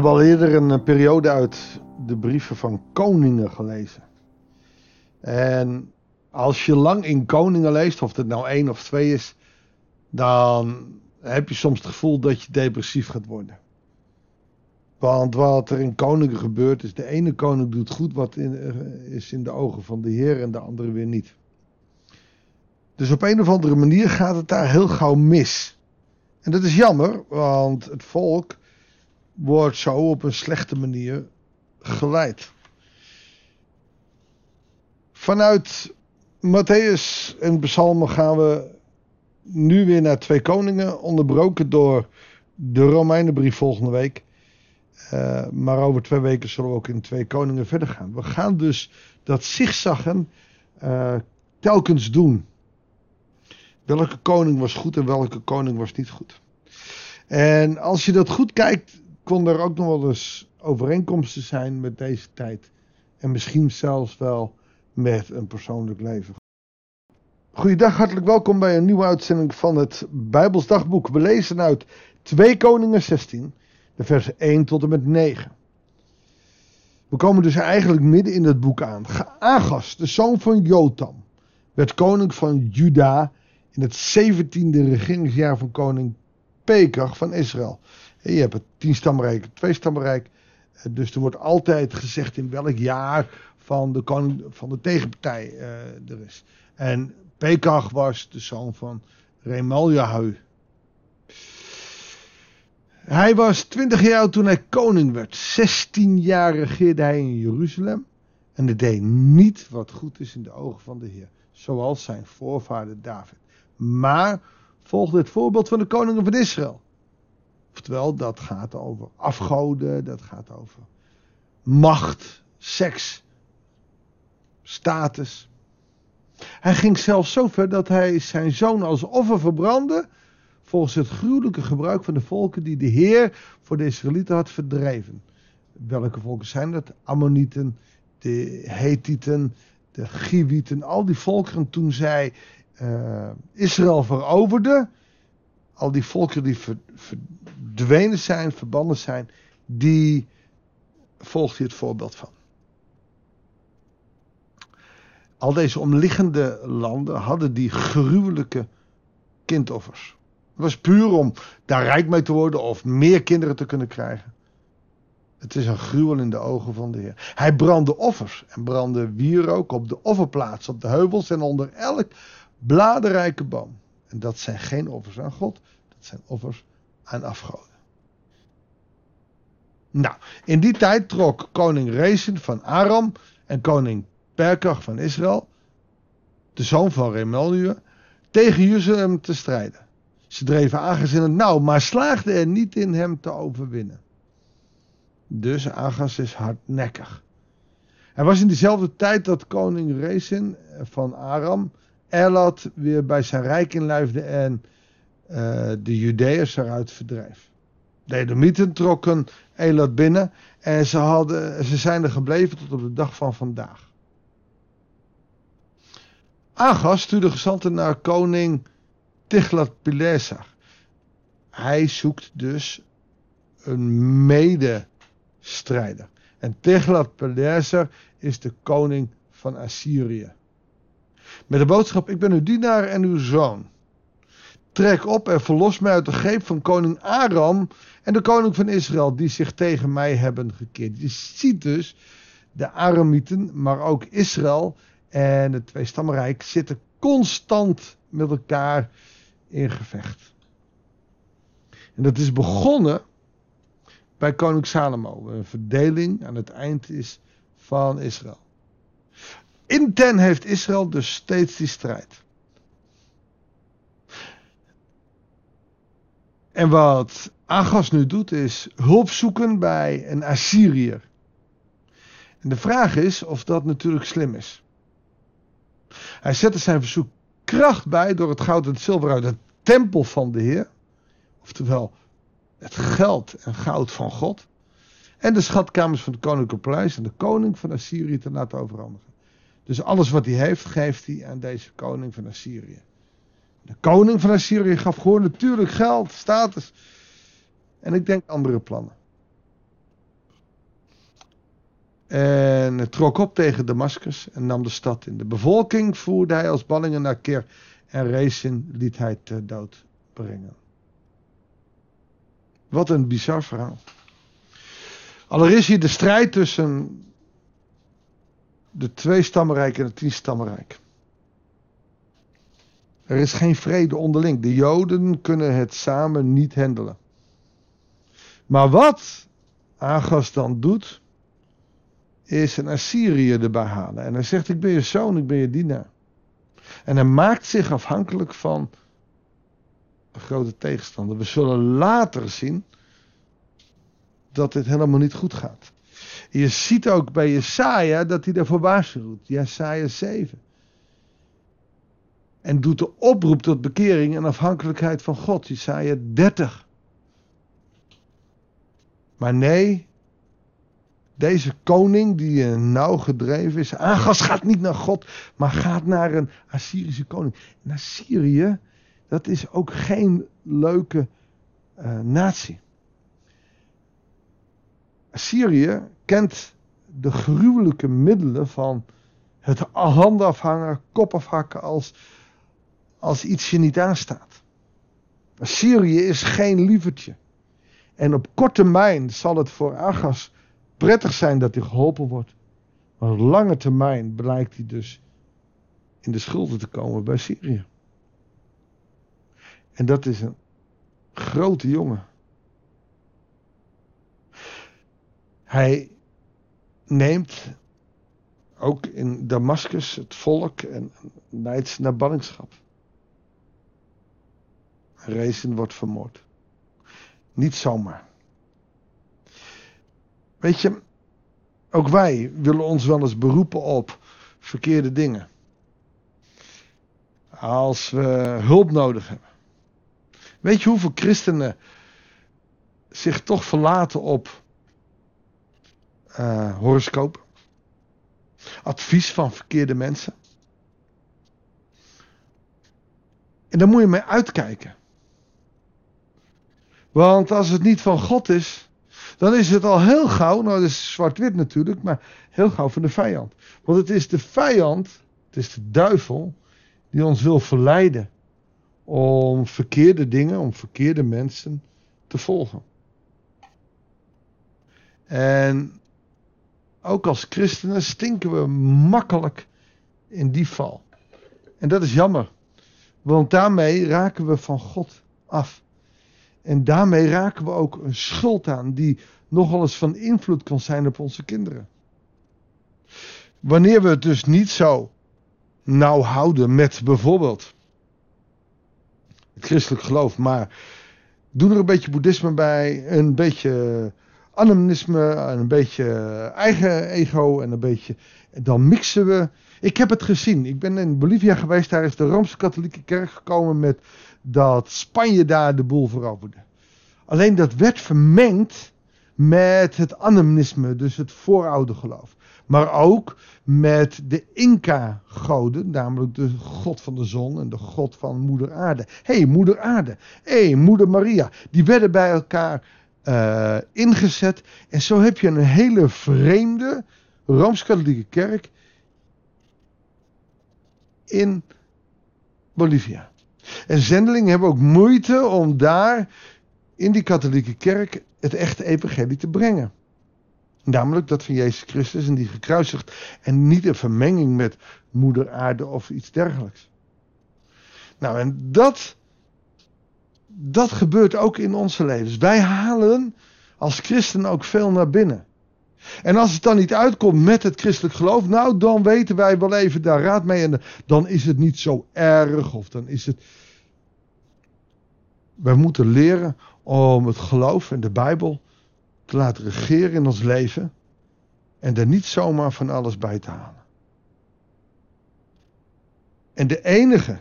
hebben al eerder een eh, periode uit de brieven van koningen gelezen. En als je lang in koningen leest, of het nou één of twee is, dan heb je soms het gevoel dat je depressief gaat worden. Want wat er in koningen gebeurt is, de ene koning doet goed wat in, eh, is in de ogen van de Heer en de andere weer niet. Dus op een of andere manier gaat het daar heel gauw mis. En dat is jammer, want het volk wordt zo op een slechte manier geleid. Vanuit Matthäus en Psalmen gaan we nu weer naar twee koningen, onderbroken door de Romeinenbrief volgende week. Uh, maar over twee weken zullen we ook in twee koningen verder gaan. We gaan dus dat zigzaggen uh, telkens doen. Welke koning was goed en welke koning was niet goed. En als je dat goed kijkt, kon er ook nog wel eens overeenkomsten zijn met deze tijd. En misschien zelfs wel met een persoonlijk leven. Goeiedag, hartelijk welkom bij een nieuwe uitzending van het Bijbels Dagboek. We lezen uit 2 Koningen 16, de versen 1 tot en met 9. We komen dus eigenlijk midden in het boek aan. Agas, de zoon van Jotam, werd koning van Juda in het 17e regeringsjaar van koning Pekach van Israël. Je hebt het tien stamrijk, twee stamrijk. Eh, dus er wordt altijd gezegd in welk jaar van de, koning, van de tegenpartij uh, er is. En Pekach was de zoon van Remaljahu. Hij was 20 jaar toen hij koning werd. 16 jaar regeerde hij in Jeruzalem. En hij deed niet wat goed is in de ogen van de Heer. Zoals zijn voorvader David. Maar volgde het voorbeeld van de koningen van Israël. Oftewel, dat gaat over afgoden, dat gaat over macht, seks, status. Hij ging zelfs zo ver dat hij zijn zoon als offer verbrandde. Volgens het gruwelijke gebruik van de volken die de Heer voor de Israëlieten had verdreven. Welke volken zijn dat? Ammonieten, de Hethieten, de Giwieten. Al die volkeren toen zij uh, Israël veroverde. Al die volkeren die verdwenen zijn, verbannen zijn. Die volgt hier het voorbeeld van. Al deze omliggende landen hadden die gruwelijke kindoffers. Het was puur om daar rijk mee te worden of meer kinderen te kunnen krijgen. Het is een gruwel in de ogen van de Heer. Hij brandde offers en brandde wierook op de offerplaats, op de heuvels en onder elk bladerrijke boom. En dat zijn geen offers aan God, dat zijn offers aan afgoden. Nou, in die tijd trok koning Rezin van Aram en koning Perkach van Israël, de zoon van Remeliu, tegen Jeruzalem te strijden. Ze dreven Agas in het nauw, maar slaagden er niet in hem te overwinnen. Dus Agas is hardnekkig. Hij was in dezelfde tijd dat koning Rezin van Aram Elad weer bij zijn rijk inlijfde en uh, de Judeërs eruit verdreef. De Edomieten trokken Elad binnen en ze, hadden, ze zijn er gebleven tot op de dag van vandaag. Agas stuurde gezanten naar koning Tiglat-Pileser. Hij zoekt dus een medestrijder. En Tiglat-Pileser is de koning van Assyrië. Met de boodschap: Ik ben uw dienaar en uw zoon. Trek op en verlos mij uit de greep van koning Aram en de koning van Israël, die zich tegen mij hebben gekeerd. Je ziet dus, de Aramieten, maar ook Israël en het Tweestammenrijk zitten constant met elkaar in gevecht. En dat is begonnen bij koning Salomo. Een verdeling aan het eind is van Israël. Intern heeft Israël dus steeds die strijd. En wat Agas nu doet is hulp zoeken bij een Assyriër. En de vraag is of dat natuurlijk slim is. Hij zette zijn verzoek kracht bij door het goud en het zilver uit de tempel van de Heer. Oftewel het geld en goud van God. En de schatkamers van het koninklijke paleis en de koning van Assyrië te laten overhandigen. Dus alles wat hij heeft, geeft hij aan deze koning van Assyrië. De koning van Assyrië gaf gewoon natuurlijk geld, status. En ik denk andere plannen. En trok op tegen Damascus en nam de stad in. De bevolking voerde hij als ballingen naar Ker en Rezin liet hij ter dood brengen. Wat een bizar verhaal. Allereerst hier de strijd tussen de twee stammenrijk en het tien stammenrijk. Er is geen vrede onderling. De Joden kunnen het samen niet handelen. Maar wat Agas dan doet, is een Assyrië erbij halen. En hij zegt: Ik ben je zoon, ik ben je dienaar. En hij maakt zich afhankelijk van grote tegenstander. We zullen later zien dat dit helemaal niet goed gaat. Je ziet ook bij Jesaja dat hij daarvoor waarschuwt. Jesaja 7. En doet de oproep tot bekering en afhankelijkheid van God. Jesaja 30. Maar nee, deze koning die nauw gedreven is. Agas gaat niet naar God, maar gaat naar een Assyrische koning. En Assyrië, dat is ook geen leuke uh, natie. Assyrië kent de gruwelijke middelen van het handen afhangen, kop afhakken als, als iets je niet aanstaat. Assyrië is geen lievertje. En op korte termijn zal het voor Agas prettig zijn dat hij geholpen wordt. Maar op lange termijn blijkt hij dus in de schulden te komen bij Syrië. En dat is een grote jongen. Hij neemt ook in Damascus het volk en leidt ze naar ballingschap. Rezin wordt vermoord. Niet zomaar. Weet je, ook wij willen ons wel eens beroepen op verkeerde dingen. Als we hulp nodig hebben. Weet je hoeveel christenen zich toch verlaten op uh, horoscoop? Advies van verkeerde mensen? En daar moet je mee uitkijken. Want als het niet van God is, dan is het al heel gauw, nou dat is zwart-wit natuurlijk, maar heel gauw van de vijand. Want het is de vijand, het is de duivel, die ons wil verleiden om verkeerde dingen, om verkeerde mensen te volgen. En ook als christenen stinken we makkelijk in die val. En dat is jammer, want daarmee raken we van God af. En daarmee raken we ook een schuld aan die nogal eens van invloed kan zijn op onze kinderen. Wanneer we het dus niet zo nauw houden met bijvoorbeeld het christelijk geloof, maar doen er een beetje boeddhisme bij, een beetje animisme, een beetje eigen ego en een beetje. Dan mixen we. Ik heb het gezien. Ik ben in Bolivia geweest. Daar is de Rooms-Katholieke Kerk gekomen met dat Spanje daar de boel veroverde. Alleen dat werd vermengd met het animisme, dus het geloof. Maar ook met de Inca-goden, namelijk de god van de zon en de god van moeder aarde. Hé, hey, moeder aarde. Hé, moeder Maria. Die werden bij elkaar uh, ingezet. En zo heb je een hele vreemde Rooms-Katholieke kerk in Bolivia. En zendelingen hebben ook moeite om daar in die katholieke kerk het echte evangelie te brengen. Namelijk dat van Jezus Christus en die gekruisigd en niet een vermenging met moeder aarde of iets dergelijks. Nou, en dat, dat gebeurt ook in onze levens. Wij halen als christen ook veel naar binnen. En als het dan niet uitkomt met het christelijk geloof, nou dan weten wij wel even daar raad mee en dan is het niet zo erg of dan is het. Wij moeten leren om het geloof en de Bijbel te laten regeren in ons leven en er niet zomaar van alles bij te halen. En de enige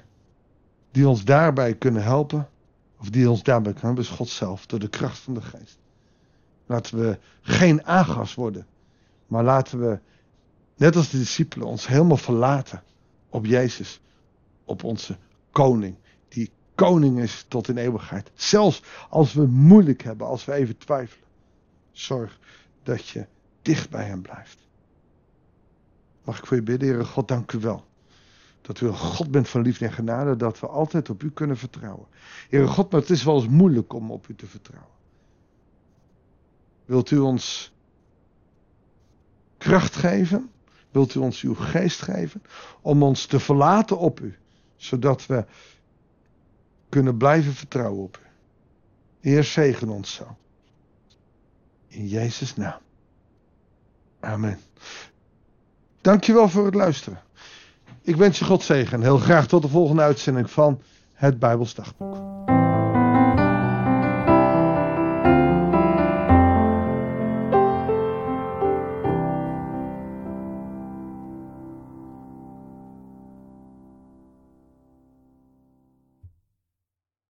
die ons daarbij kunnen helpen, of die ons daarbij kan helpen, is God zelf, door de kracht van de geest. Laten we geen aangas worden, maar laten we, net als de discipelen, ons helemaal verlaten op Jezus, op onze koning, die koning is tot in eeuwigheid. Zelfs als we moeilijk hebben, als we even twijfelen. Zorg dat je dicht bij hem blijft. Mag ik voor je bidden, Heere God, dank u wel. Dat u een God bent van liefde en genade, dat we altijd op u kunnen vertrouwen. Heere God, maar het is wel eens moeilijk om op u te vertrouwen. Wilt u ons kracht geven? Wilt u ons uw geest geven? Om ons te verlaten op u, zodat we kunnen blijven vertrouwen op u. Heer, zegen ons zo. In Jezus' naam. Amen. Dankjewel voor het luisteren. Ik wens je God zegen. Heel graag tot de volgende uitzending van het Bijbelsdagboek.